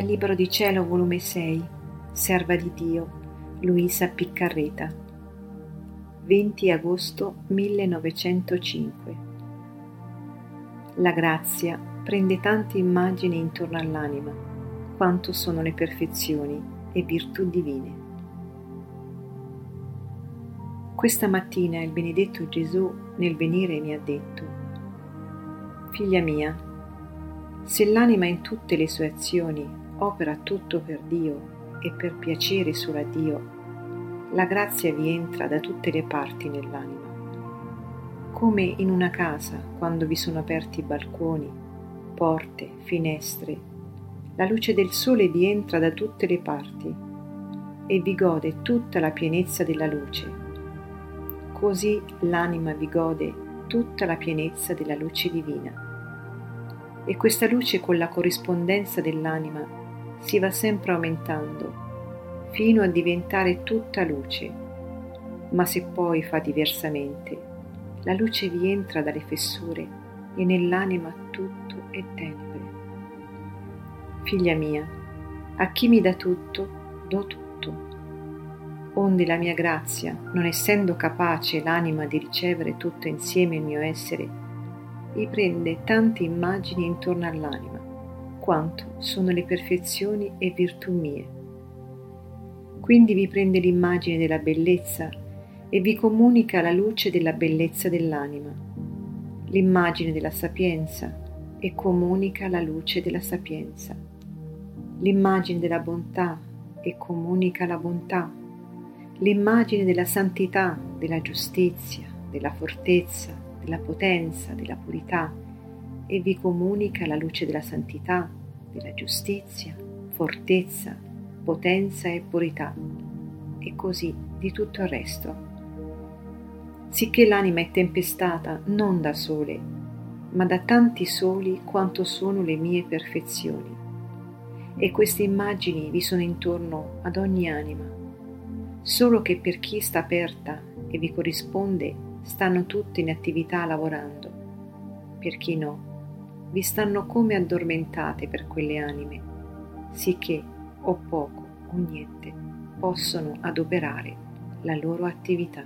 Dal Libro di Cielo, volume 6, Serva di Dio, Luisa Piccarreta, 20 agosto 1905. La grazia prende tante immagini intorno all'anima, quanto sono le perfezioni e virtù divine. Questa mattina il benedetto Gesù nel venire mi ha detto, Figlia mia, se l'anima in tutte le sue azioni opera tutto per Dio e per piacere solo a Dio, la grazia vi entra da tutte le parti nell'anima. Come in una casa quando vi sono aperti balconi, porte, finestre, la luce del sole vi entra da tutte le parti e vi gode tutta la pienezza della luce. Così l'anima vi gode tutta la pienezza della luce divina e questa luce con la corrispondenza dell'anima si va sempre aumentando fino a diventare tutta luce. Ma se poi fa diversamente, la luce vi entra dalle fessure e nell'anima tutto è tenebre. Figlia mia, a chi mi dà tutto, do tutto. Onde la mia grazia, non essendo capace l'anima di ricevere tutto insieme il mio essere, vi prende tante immagini intorno all'anima, quanto sono le perfezioni e virtù mie. Quindi vi prende l'immagine della bellezza e vi comunica la luce della bellezza dell'anima, l'immagine della sapienza e comunica la luce della sapienza, l'immagine della bontà e comunica la bontà, l'immagine della santità, della giustizia, della fortezza, della potenza, della purità e vi comunica la luce della santità, della giustizia, fortezza, potenza e purità e così di tutto il resto. Sicché l'anima è tempestata non da sole, ma da tanti soli quanto sono le mie perfezioni. E queste immagini vi sono intorno ad ogni anima, solo che per chi sta aperta e vi corrisponde stanno tutti in attività lavorando. Per chi no, vi stanno come addormentate per quelle anime, sicché o poco o niente possono adoperare la loro attività.